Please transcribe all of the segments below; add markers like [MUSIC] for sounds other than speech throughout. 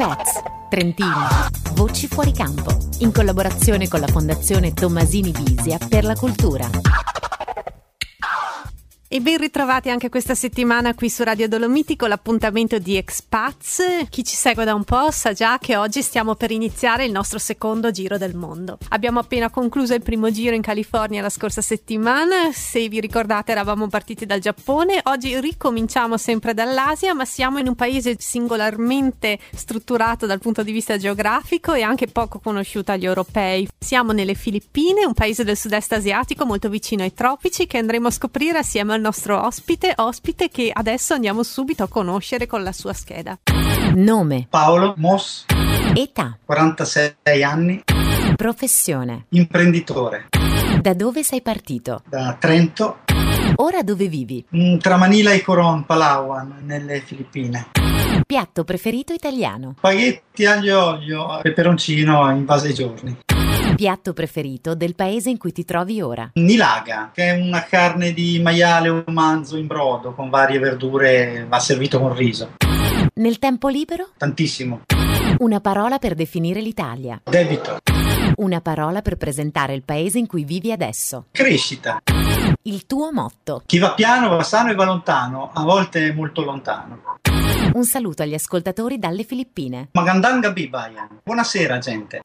Expats, Trentino, Voci fuori campo, in collaborazione con la Fondazione Tommasini Visia per la cultura. E ben ritrovati anche questa settimana qui su Radio Dolomiti con l'appuntamento di Expats. Chi ci segue da un po' sa già che oggi stiamo per iniziare il nostro secondo giro del mondo. Abbiamo appena concluso il primo giro in California la scorsa settimana. Se vi ricordate eravamo partiti dal Giappone. Oggi ricominciamo sempre dall'Asia, ma siamo in un paese singolarmente strutturato dal punto di vista geografico e anche poco conosciuto agli europei. Siamo nelle Filippine, un paese del sud-est asiatico molto vicino ai tropici che andremo a scoprire assieme al al nostro ospite, ospite che adesso andiamo subito a conoscere con la sua scheda. Nome. Paolo Moss. Età. 46 anni. Professione. Imprenditore. Da dove sei partito? Da Trento. Ora dove vivi? Mm, tra Manila e Coron, Palawan, nelle Filippine. Piatto preferito italiano? Spaghetti aglio e olio, peperoncino in base ai giorni. Piatto preferito del paese in cui ti trovi ora? Nilaga, che è una carne di maiale o manzo in brodo con varie verdure, va servito con riso. Nel tempo libero? Tantissimo. Una parola per definire l'Italia. Debito. Una parola per presentare il paese in cui vivi adesso. Crescita. Il tuo motto. Chi va piano va sano e va lontano, a volte molto lontano. Un saluto agli ascoltatori dalle Filippine. Magandanga Bibayan. Buonasera gente.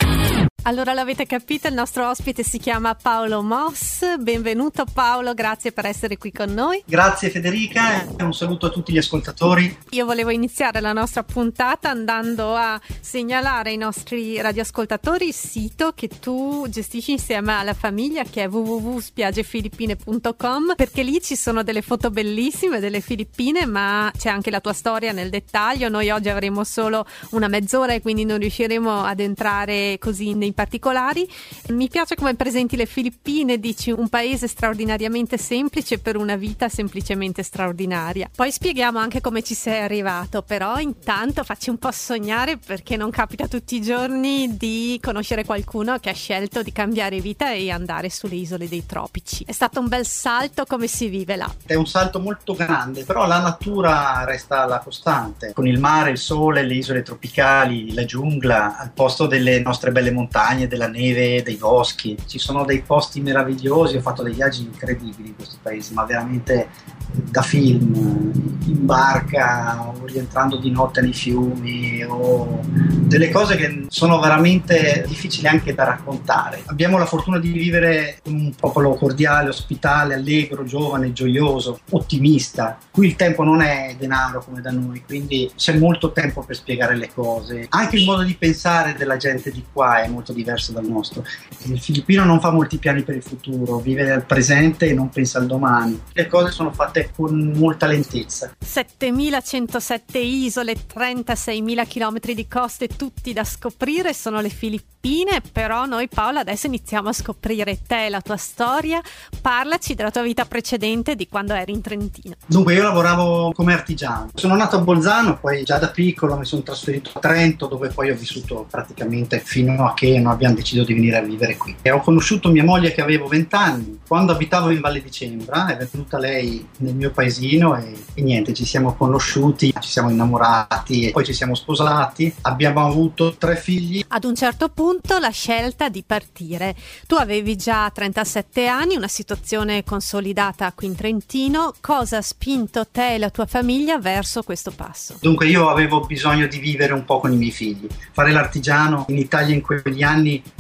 Allora l'avete capito, il nostro ospite si chiama Paolo Moss. Benvenuto Paolo, grazie per essere qui con noi. Grazie Federica e un saluto a tutti gli ascoltatori. Io volevo iniziare la nostra puntata andando a segnalare ai nostri radioascoltatori il sito che tu gestisci insieme alla famiglia che è www.spiagefilippine.com perché lì ci sono delle foto bellissime delle Filippine ma c'è anche la tua storia nel dettaglio. Noi oggi avremo solo una mezz'ora e quindi non riusciremo ad entrare così nei particolari. Mi piace come presenti le Filippine, dici un paese straordinariamente semplice per una vita semplicemente straordinaria. Poi spieghiamo anche come ci sei arrivato, però intanto facci un po' sognare perché non capita tutti i giorni di conoscere qualcuno che ha scelto di cambiare vita e andare sulle isole dei tropici. È stato un bel salto, come si vive là? È un salto molto grande, però la natura resta la costante, con il mare, il sole, le isole tropicali, la giungla, al posto delle nostre belle montagne montagne, della neve, dei boschi. Ci sono dei posti meravigliosi, ho fatto dei viaggi incredibili in questo paese, ma veramente da film, in barca o rientrando di notte nei fiumi o delle cose che sono veramente difficili anche da raccontare. Abbiamo la fortuna di vivere in un popolo cordiale, ospitale, allegro, giovane, gioioso, ottimista. Qui il tempo non è denaro come da noi, quindi c'è molto tempo per spiegare le cose. Anche il modo di pensare della gente di qua è molto diverso dal nostro. Il filippino non fa molti piani per il futuro, vive nel presente e non pensa al domani. Le cose sono fatte con molta lentezza. 7107 isole, 36.000 km di coste, tutti da scoprire, sono le Filippine, però noi Paola adesso iniziamo a scoprire te, la tua storia. Parlaci della tua vita precedente, di quando eri in Trentino. Dunque, io lavoravo come artigiano. Sono nato a Bolzano, poi già da piccolo mi sono trasferito a Trento, dove poi ho vissuto praticamente fino a che non abbiamo deciso di venire a vivere qui. E ho conosciuto mia moglie che avevo 20 anni. Quando abitavo in Valle di Cembra, è venuta lei nel mio paesino e, e niente, ci siamo conosciuti, ci siamo innamorati e poi ci siamo sposati. Abbiamo avuto tre figli. Ad un certo punto la scelta di partire. Tu avevi già 37 anni, una situazione consolidata qui in Trentino. Cosa ha spinto te e la tua famiglia verso questo passo? Dunque io avevo bisogno di vivere un po' con i miei figli. Fare l'artigiano in Italia in quegli anni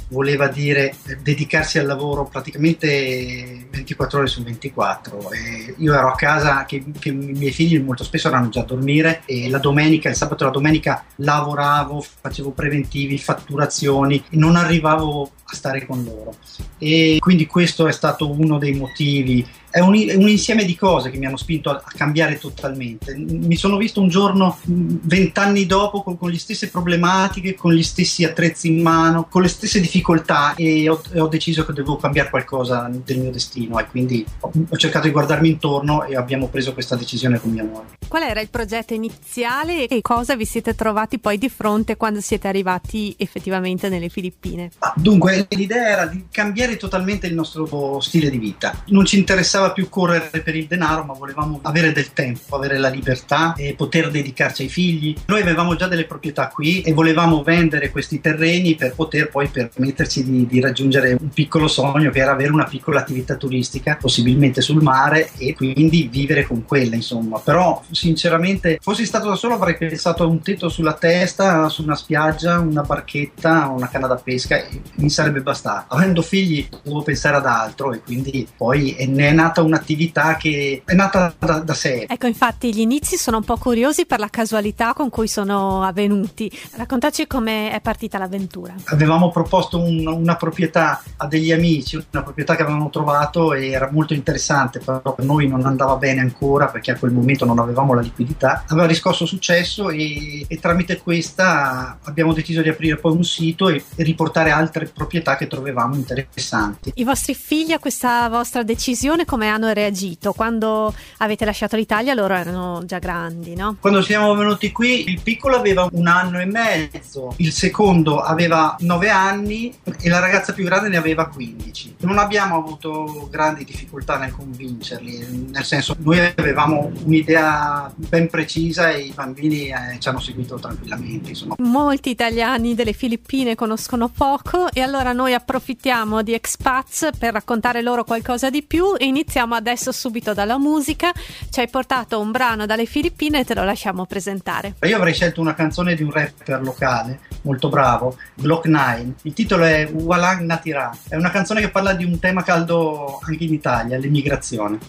voleva dire dedicarsi al lavoro praticamente 24 ore su 24. E io ero a casa che, che, i miei figli molto spesso erano già a dormire e la domenica, il sabato e la domenica lavoravo, facevo preventivi, fatturazioni non arrivavo a stare con loro. E quindi questo è stato uno dei motivi è un, un, insieme di cose che mi hanno spinto a, a, cambiare totalmente. Mi sono visto un giorno, vent'anni dopo, con, con, le stesse problematiche, con gli stessi attrezzi in mano, con le stesse difficoltà e ho, e ho deciso che dovevo cambiare qualcosa del mio destino e quindi ho, ho, cercato di guardarmi intorno e abbiamo preso questa decisione con mia moglie. Qual era il progetto iniziale e cosa vi siete trovati poi di fronte quando siete arrivati effettivamente nelle Filippine? Ah, dunque, l'idea era di cambiare totalmente il nostro stile di vita. Non ci interessava bisognava più correre per il denaro, ma volevamo avere del tempo, avere la libertà e poter dedicarci ai figli. Noi avevamo già delle proprietà qui e volevamo vendere questi terreni per poter poi permetterci di, di raggiungere un piccolo sogno che era avere una piccola attività turistica, possibilmente sul mare e quindi vivere con quella, insomma. Però sinceramente, fossi stato da solo avrei pensato a un tetto sulla testa, su una spiaggia, una barchetta, una canna da pesca e mi sarebbe bastato. Avendo figli devo pensare ad altro e quindi poi è nata un'attività che è nata da, da sé. Ecco, infatti gli inizi sono un po' curiosi per la casualità con cui sono avvenuti. Raccontaci come è partita l'avventura. Avevamo proposto un, una proprietà a degli amici, una proprietà che avevamo trovato e era molto interessante, però per noi non andava bene ancora perché a quel momento non avevamo la liquidità. Aveva riscosso successo e, e tramite questa abbiamo deciso di aprire poi un sito e, e riportare altre proprietà che trovavamo interessanti. I vostri figli a questa vostra decisione come hanno reagito? Quando avete lasciato l'Italia loro erano già grandi, no? Quando siamo venuti qui il piccolo aveva un anno e mezzo, il secondo aveva nove anni e la ragazza più grande ne aveva 15. Non abbiamo avuto grandi difficoltà nel convincerli, nel senso noi avevamo un'idea ben precisa e i bambini eh, ci hanno seguito tranquillamente. Insomma. Molti italiani delle Filippine conoscono poco e allora noi approfittiamo di Expats per raccontare loro qualcosa di più e iniziamo adesso subito dalla musica. Ci hai portato un brano dalle Filippine e te lo lasciamo presentare. Io avrei scelto una canzone di un rapper locale molto bravo, Glock 9. Il titolo è Walang Natira. È una canzone che parla di un tema caldo anche in Italia, l'immigrazione.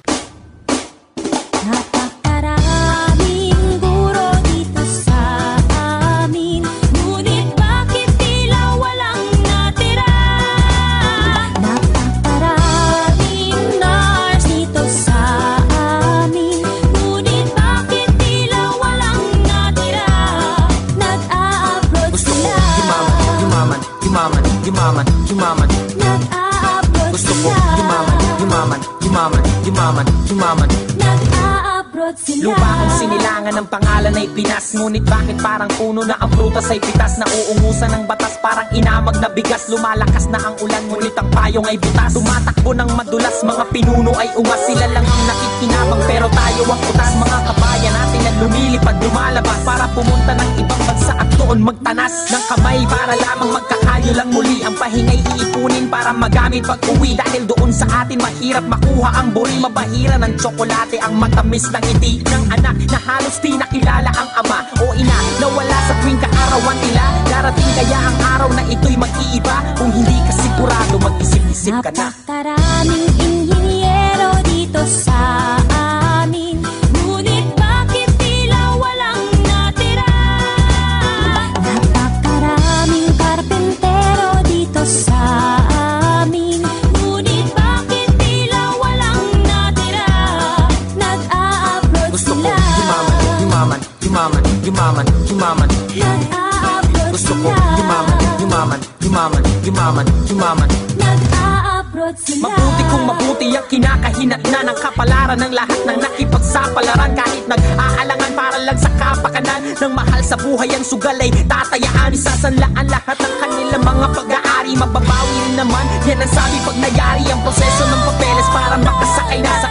Ay Pinas. Ngunit bakit parang puno na ang prutas ay pitas? Na uungusan ng batas parang inamag na bigas. Lumalakas na ang ulan ngunit ang payong ay butas. Tumatakbo ng madulas mga pinuno ay umas Sila lang ang nakikinabang pero tayo ang utas. Mga kabayan natin na lumilipad lumalabas. Para pumunta ng ibang bansa at doon magtanas Ng kamay. Para lamang magkakayo lang muli Ang pahingay iipunin para magamit pag uwi. Dahil doon sa atin mahirap makuha ang buri. Mabahira ng tsokolate ang matamis ng ngiti Ng anak na halos di nakilala ang ama o ina. Nawala sa tuwing kaarawan nila Darating kaya ang araw na ito'y mag-iiba. Kung hindi ka sigurado mag-isip-isip ka na. Napakaraming inhinyero dito sa yumaman, yumaman, Nag-a-abroad sila. Mabuti kung mabuti ang kinakahinat na ng kapalaran ng lahat ng nakipagsapalaran. Kahit nag-aalangan para lang sa kapakanan ng mahal sa buhay ang sugal ay tatayaan. Isasanlaan lahat ng kanilang mga pag-aari. Mababawi rin naman yan ang sabi pag nayari ang proseso ng papeles para makasakay na sa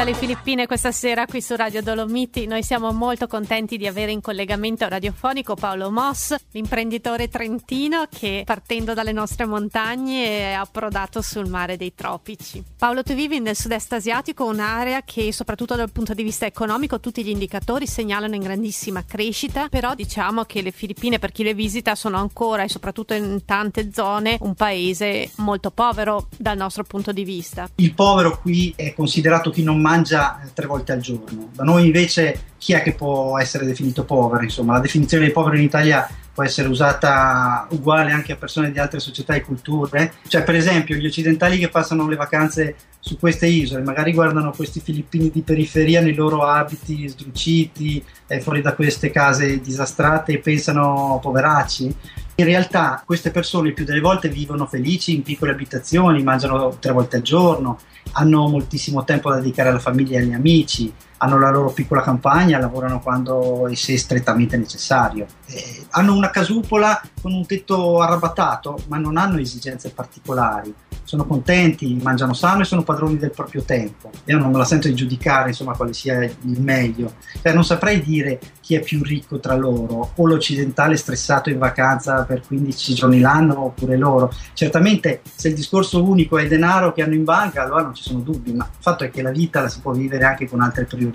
dalle Filippine questa sera qui su Radio Dolomiti. Noi siamo molto contenti di avere in collegamento radiofonico Paolo Moss, l'imprenditore trentino che partendo dalle nostre montagne è approdato sul mare dei tropici. Paolo, tu vivi nel sud-est asiatico, un'area che soprattutto dal punto di vista economico tutti gli indicatori segnalano in grandissima crescita, però diciamo che le Filippine per chi le visita sono ancora e soprattutto in tante zone un paese molto povero dal nostro punto di vista. Il povero qui è considerato chi non mangia eh, tre volte al giorno. Da noi invece chi è che può essere definito povero? Insomma, la definizione di povero in Italia può essere usata uguale anche a persone di altre società e culture. Cioè, per esempio, gli occidentali che passano le vacanze su queste isole, magari guardano questi filippini di periferia nei loro abiti sdruciti, eh, fuori da queste case disastrate e pensano poveracci. In realtà queste persone più delle volte vivono felici in piccole abitazioni, mangiano tre volte al giorno, hanno moltissimo tempo da dedicare alla famiglia e agli amici, hanno la loro piccola campagna, lavorano quando e se strettamente necessario. Eh, hanno una casupola con un tetto arrabattato, ma non hanno esigenze particolari. Sono contenti, mangiano sano e sono padroni del proprio tempo. Io non me la sento di giudicare insomma quale sia il meglio. Cioè, non saprei dire chi è più ricco tra loro, o l'occidentale stressato in vacanza per 15 giorni l'anno, oppure loro. Certamente se il discorso unico è il denaro che hanno in banca, allora non ci sono dubbi, ma il fatto è che la vita la si può vivere anche con altre priorità.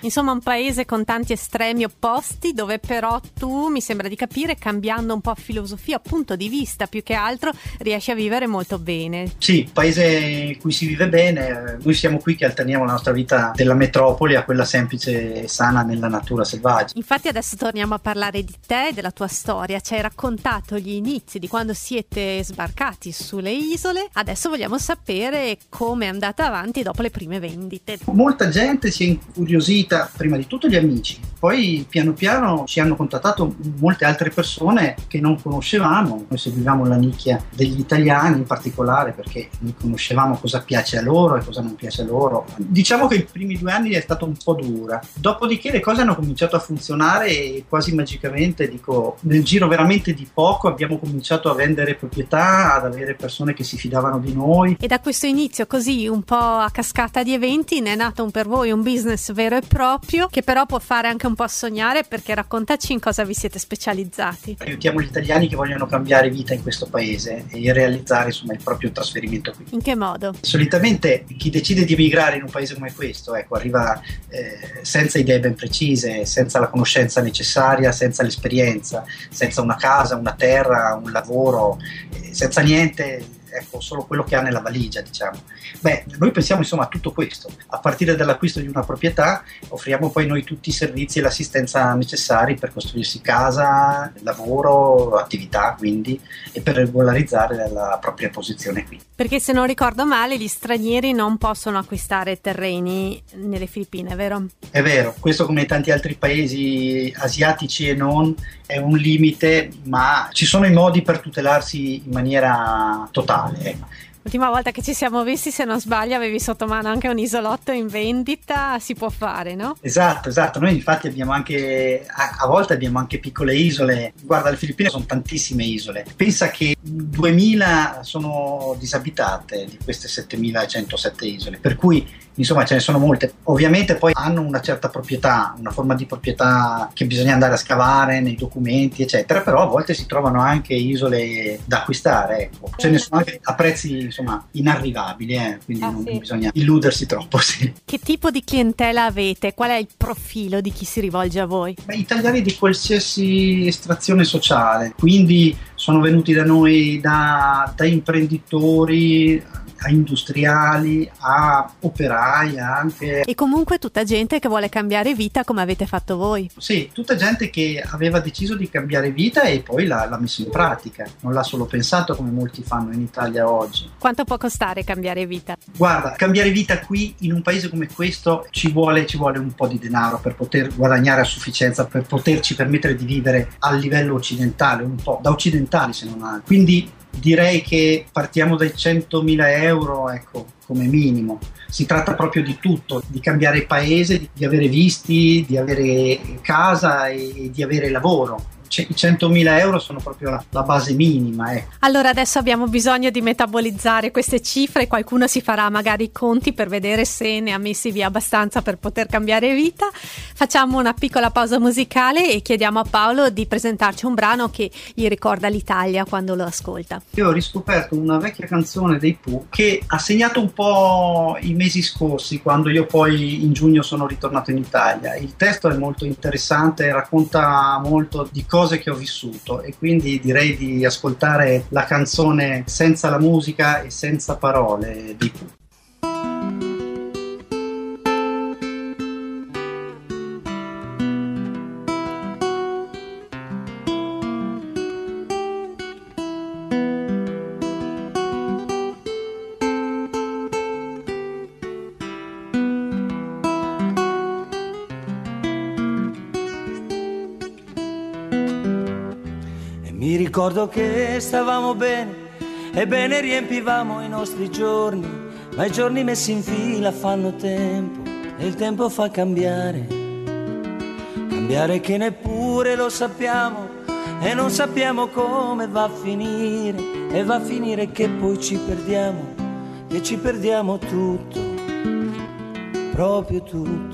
Insomma, un paese con tanti estremi opposti, dove però tu, mi sembra di capire, cambiando un po' filosofia, punto di vista più che altro, riesci a vivere molto bene. Sì, paese in cui si vive bene, noi siamo qui che alterniamo la nostra vita della metropoli a quella semplice e sana nella natura selvaggia. Infatti adesso torniamo a parlare di te, della tua storia. Ci hai raccontato gli inizi di quando siete sbarcati sulle isole. Adesso vogliamo sapere come è andata avanti dopo le prime vendite. Molta gente si è incuriosita, prima di tutto gli amici, poi piano piano ci hanno contattato molte altre persone che non conoscevamo. Noi seguivamo la nicchia degli italiani in particolare perché noi conoscevamo cosa piace a loro e cosa non piace a loro. Diciamo che i primi due anni è stata un po' dura, dopodiché le cose hanno cominciato a funzionare e quasi magicamente, dico, nel giro veramente di poco abbiamo cominciato a vendere proprietà, ad avere persone che si fidavano di noi. E da questo inizio così un po' a cascata di eventi ne è nato un per voi un business vero e proprio che però può fare anche un po' sognare perché raccontaci in cosa vi siete specializzati. Aiutiamo gli italiani che vogliono cambiare vita in questo paese e realizzare insomma il proprio trasferimento qui. In che modo? Solitamente chi decide di emigrare in un paese come questo, ecco, arriva eh, senza idee ben precise, senza la conoscenza necessaria, senza l'esperienza, senza una casa, una terra, un lavoro, eh, senza niente, ecco, solo quello che ha nella valigia, diciamo. Beh, noi pensiamo insomma a tutto questo. A partire dall'acquisto di una proprietà, offriamo poi noi tutti i servizi e l'assistenza necessari per costruirsi casa, lavoro, attività, quindi, e per regolarizzare la propria posizione qui. Perché se non ricordo male, gli stranieri non possono acquistare terreni nelle Filippine, vero? È vero, questo come in tanti altri paesi asiatici e non è un limite, ma ci sono i modi per tutelarsi in maniera totale. Ecco. L'ultima volta che ci siamo visti, se non sbaglio, avevi sotto mano anche un isolotto in vendita, si può fare, no? Esatto, esatto. Noi infatti abbiamo anche, a, a volte abbiamo anche piccole isole. Guarda, le Filippine sono tantissime isole. Pensa che 2000 sono disabitate di queste 7107 isole, per cui insomma ce ne sono molte. Ovviamente poi hanno una certa proprietà, una forma di proprietà che bisogna andare a scavare nei documenti, eccetera, però a volte si trovano anche isole da acquistare, ecco. Ce ne sono anche a prezzi insomma inarrivabili, eh, quindi Ah, non sì. bisogna illudersi troppo, [LAUGHS] sì. Che tipo di clientela avete? Qual è il profilo di chi si rivolge a voi? Beh, italiani di qualsiasi estrazione sociale, quindi sono venuti da noi da, da imprenditori a industriali, a operai anche. E comunque tutta gente che vuole cambiare vita come avete fatto voi. Sì, tutta gente che aveva deciso di cambiare vita e poi l'ha, l'ha messo in pratica, non l'ha solo pensato come molti fanno in Italia oggi. Quanto può costare cambiare vita? Guarda, cambiare vita qui in un paese come questo ci vuole, ci vuole un po' di denaro per poter guadagnare a sufficienza, per poterci permettere di vivere a livello occidentale, un po' da occidentali se non altro. Quindi direi che partiamo dai 100.000 euro, ecco, come minimo. Si tratta proprio di tutto, di cambiare paese, di, avere visti, di avere casa e di avere lavoro. I 100.000 euro sono proprio la, la base minima, ecco. Allora adesso abbiamo bisogno di metabolizzare queste cifre, qualcuno si farà magari i conti per vedere se ne ha messi via abbastanza per poter cambiare vita. Facciamo una piccola pausa musicale e chiediamo a Paolo di presentarci un brano che gli ricorda l'Italia quando lo ascolta. Io ho riscoperto una vecchia canzone dei Pooh che ha segnato un po' i mesi scorsi quando io poi in giugno sono ritornato in Italia. Il testo è molto interessante, racconta molto di cose che ho vissuto e quindi direi di ascoltare la canzone senza la musica e senza parole dei Pooh. Ricordo che stavamo bene e bene riempivamo i nostri giorni, ma i giorni messi in fila fanno tempo e il tempo fa cambiare, cambiare che neppure lo sappiamo e non sappiamo come va a finire e va a finire che poi ci perdiamo, che ci perdiamo tutto, proprio tutto.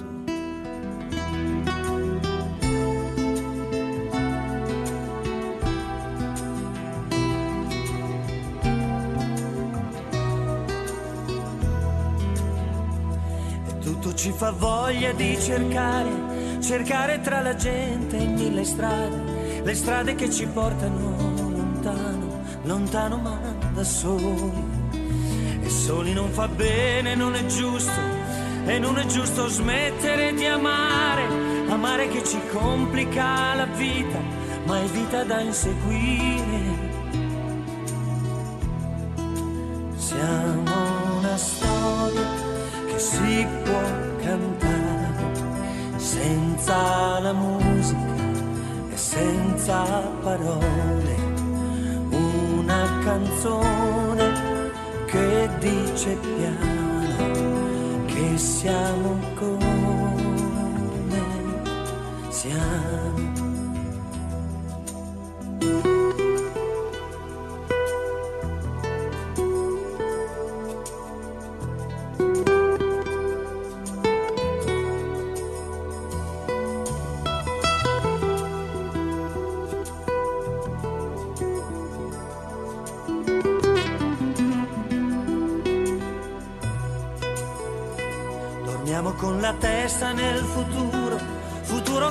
Voglia di cercare, cercare tra la gente in mille strade, le strade che ci portano lontano, lontano ma da soli. E soli non fa bene, non è giusto, e non è giusto smettere di amare, amare che ci complica la vita, ma è vita da inseguire. Siamo una storia che si può senza la musica e senza parole. Una canzone che dice piano che siamo come siamo.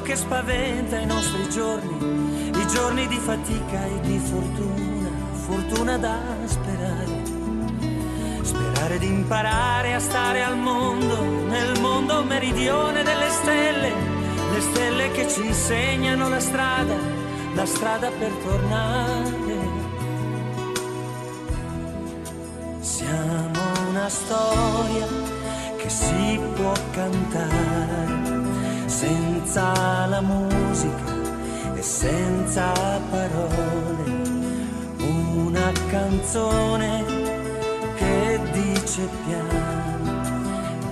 Che spaventa i nostri giorni, i giorni di fatica e di fortuna, fortuna da sperare. Sperare di imparare a stare al mondo, nel mondo meridione delle stelle, le stelle che ci insegnano la strada, la strada per tornare. Siamo una storia che si può cantare senza la musica e senza parole. Una canzone che dice piano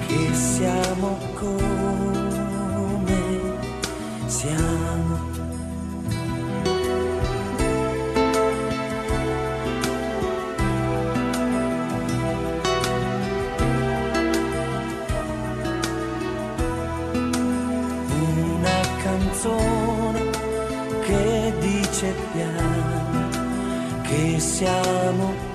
che siamo come siamo. Piano che siamo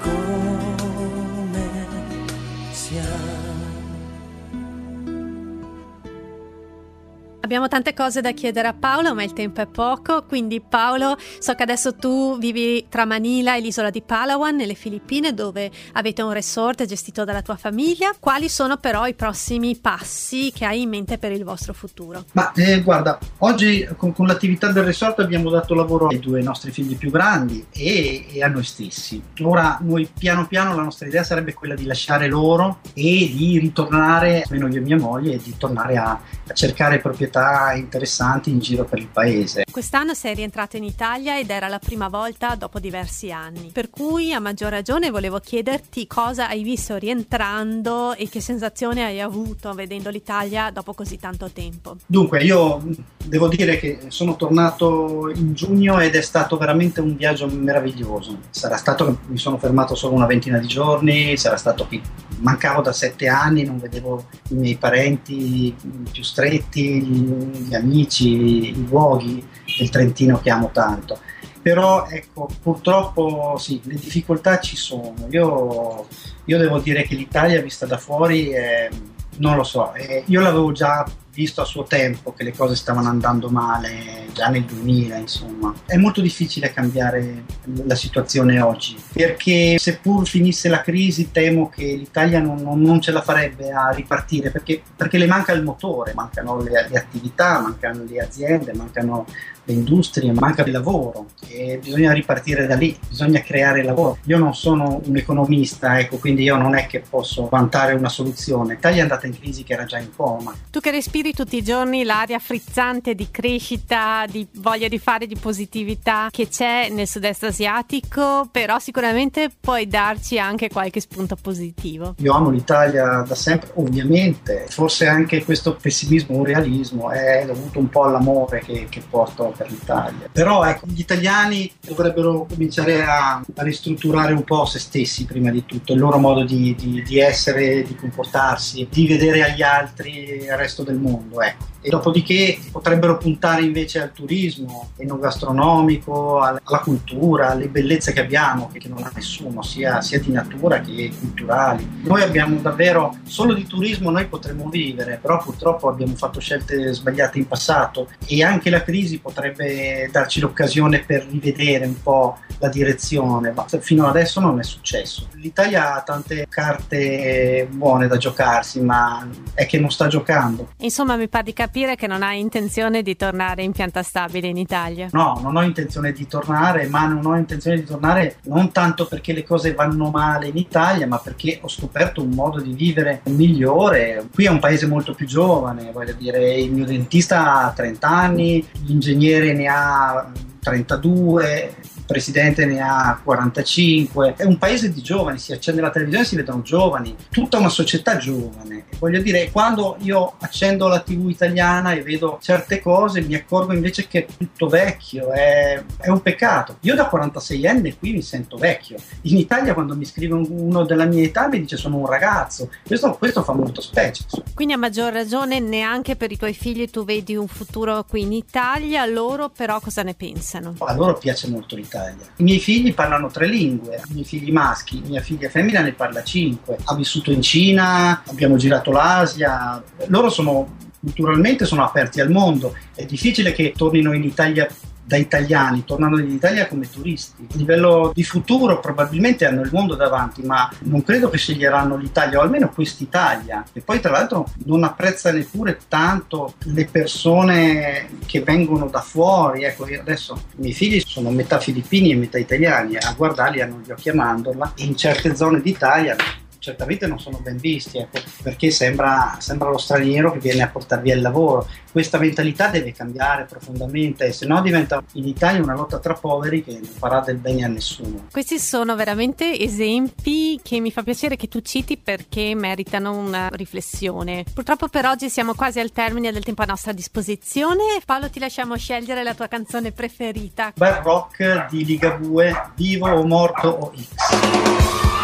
Abbiamo tante cose da chiedere a Paolo, ma il tempo è poco, quindi Paolo, so che adesso tu vivi tra Manila e l'isola di Palawan nelle Filippine, dove avete un resort gestito dalla tua famiglia. Quali sono però i prossimi passi che hai in mente per il vostro futuro? Ma eh, guarda, oggi con, con l'attività del resort abbiamo dato lavoro ai due nostri figli più grandi e, e a noi stessi. Ora noi piano piano la nostra idea sarebbe quella di lasciare loro e di ritornare, almeno io e mia moglie, di tornare a, a cercare proprietà interessanti in giro per il paese. Quest'anno sei rientrato in Italia ed era la prima volta dopo diversi anni, per cui a maggior ragione volevo chiederti cosa hai visto rientrando e che sensazione hai avuto vedendo l'Italia dopo così tanto tempo. Dunque, io devo dire che sono tornato in giugno ed è stato veramente un viaggio meraviglioso. Sarà stato che mi sono fermato solo una ventina di giorni, sarà stato che mancavo da sette anni, non vedevo i miei parenti più stretti, gli amici, i luoghi del Trentino che amo tanto. Però ecco, purtroppo sì, le difficoltà ci sono. Io, io devo dire che l'Italia vista da fuori è, non lo so, eh, io l'avevo già visto a suo tempo che le cose stavano andando male già nel 2000 insomma è molto difficile cambiare la situazione oggi perché seppur finisse la crisi temo che l'Italia non, non, ce la farebbe a ripartire perché, perché, le manca il motore mancano le, le attività mancano le aziende mancano le industrie, manca di lavoro e bisogna ripartire da lì, bisogna creare lavoro. Io non sono un economista, ecco, quindi io non è che posso vantare una soluzione. L'Italia è andata in crisi che era già in coma. Tu che respiri respiri tutti i giorni l'aria frizzante di crescita, di voglia di fare, di positività che c'è nel sud-est asiatico, però sicuramente puoi darci anche qualche spunto positivo. Io amo l'Italia da sempre, ovviamente, forse anche questo pessimismo o realismo è dovuto un po' all'amore che, che porto per l'Italia. Però ecco, gli italiani dovrebbero cominciare a, a ristrutturare un po' se stessi prima di tutto, il loro modo di, di- di essere, di comportarsi, di vedere agli altri al resto del mondo. Ecco. E dopodiché potrebbero puntare invece al turismo enogastronomico, al- alla cultura, alle bellezze che abbiamo, che non ha nessuno, sia, sia di natura che culturali. Noi abbiamo davvero, solo di turismo noi potremmo vivere, però purtroppo abbiamo fatto scelte sbagliate in passato e anche la crisi potrebbe darci l'occasione per rivedere un po' la direzione, ma fino adesso non è successo. L'Italia ha tante carte buone da giocarsi, ma è che non sta giocando. Insomma, mi pare di capire che non hai intenzione di tornare in pianta stabile in Italia. No, non ho intenzione di tornare, ma non ho intenzione di tornare non tanto perché le cose vanno male in Italia, ma perché ho scoperto un modo di vivere migliore. Qui è un paese molto più giovane, voglio dire, il mio dentista ha 30 anni, l'ingegnere ne ha 32, il presidente ne ha 45. È un paese di giovani, si accende la televisione e si vedono giovani, tutta una società giovane. Voglio dire, quando io accendo la TV italiana e vedo certe cose, mi accorgo invece che è tutto vecchio, è, è un peccato. Io da 46enne qui mi sento vecchio. In Italia quando mi scrive un- uno della mia età mi dice sono un ragazzo. Questo, questo fa molto specie. Quindi a maggior ragione neanche per i tuoi figli tu vedi un futuro qui in Italia, loro però cosa ne pensano? A loro piace molto l'Italia. I miei figli parlano tre lingue, i miei figli maschi, mia figlia femmina ne parla cinque. Ha vissuto in Cina, abbiamo girato l'Asia. Loro sono culturalmente sono aperti al mondo. È difficile che tornino in Italia da italiani, tornano in Italia come turisti. A livello di futuro probabilmente hanno il mondo davanti, ma non credo che sceglieranno l'Italia, o almeno quest'Italia. E poi tra l'altro non apprezza neppure tanto le persone che vengono da fuori. Ecco, io adesso i miei figli sono metà filippini e metà italiani, a guardarli hanno gli occhi a mandorla. In certe zone d'Italia certamente non sono ben visti, ecco, perché sembra, sembra lo straniero che viene a portar via il lavoro. Questa mentalità deve cambiare profondamente, se no diventa in Italia una lotta tra poveri che non farà del bene a nessuno. Questi sono veramente esempi che mi fa piacere che tu citi perché meritano una riflessione. Purtroppo per oggi siamo quasi al termine del tempo a nostra disposizione. Paolo ti lasciamo scegliere la tua canzone preferita. Bel rock di Ligabue, vivo o morto o X.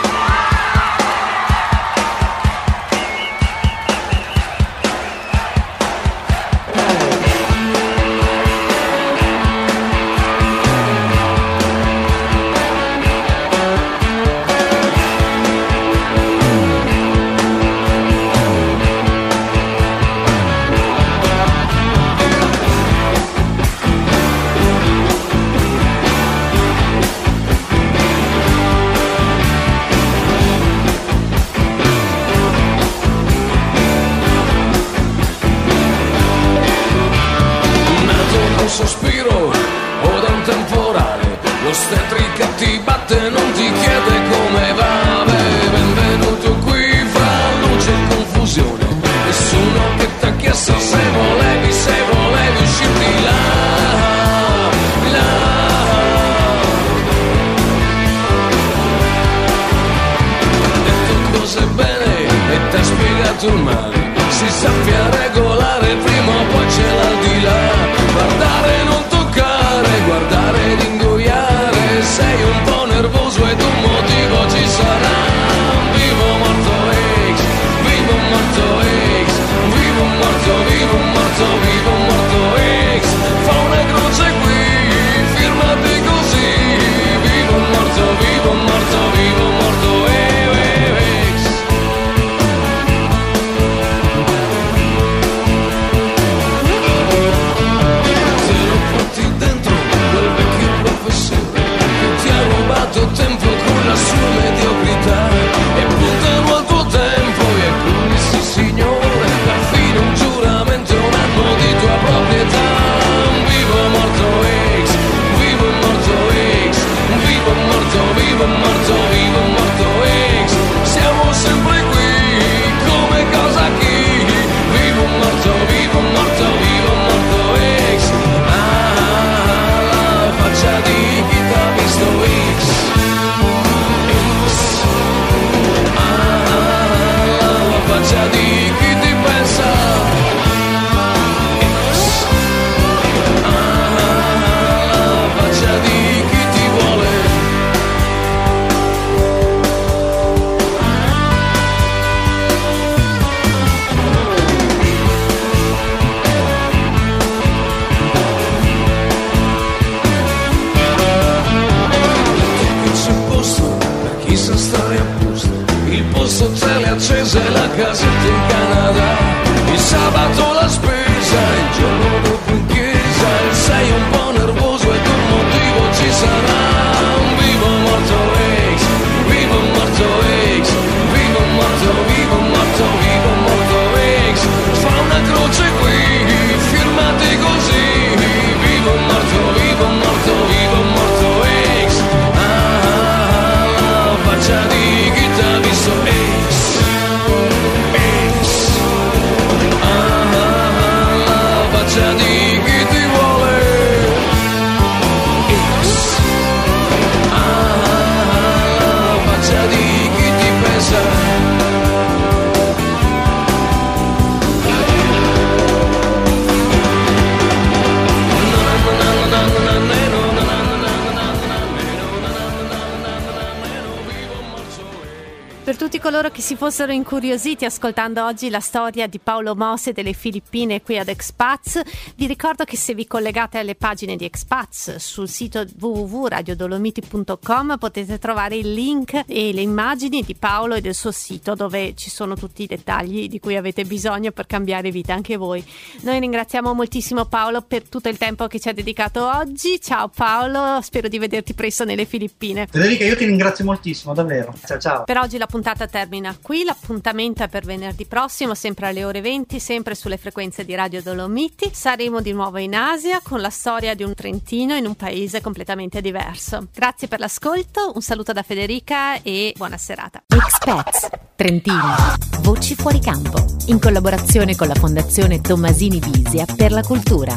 si fossero incuriositi ascoltando oggi la storia di Paolo Mosse delle Filippine qui ad Expats, vi ricordo che se vi collegate alle pagine di Expats sul sito www.radiodolomiti.com potete trovare il link e le immagini di Paolo e del suo sito dove ci sono tutti i dettagli di cui avete bisogno per cambiare vita anche voi. Noi ringraziamo moltissimo Paolo per tutto il tempo che ci ha dedicato oggi. Ciao Paolo, spero di vederti presto nelle Filippine. Federica, io ti ringrazio moltissimo, davvero. Ciao ciao. Per oggi la puntata termina qui, l'appuntamento è per venerdì prossimo, sempre alle ore 20, sempre sulle frequenze di Radio Dolomiti. Saremo di nuovo in Asia con la storia di un trentino in un paese completamente diverso. Grazie per l'ascolto, un saluto da Federica e buona serata. Expats Trentino. Voci fuori campo. In collaborazione con la Fondazione Tommasini Bisia per la cultura.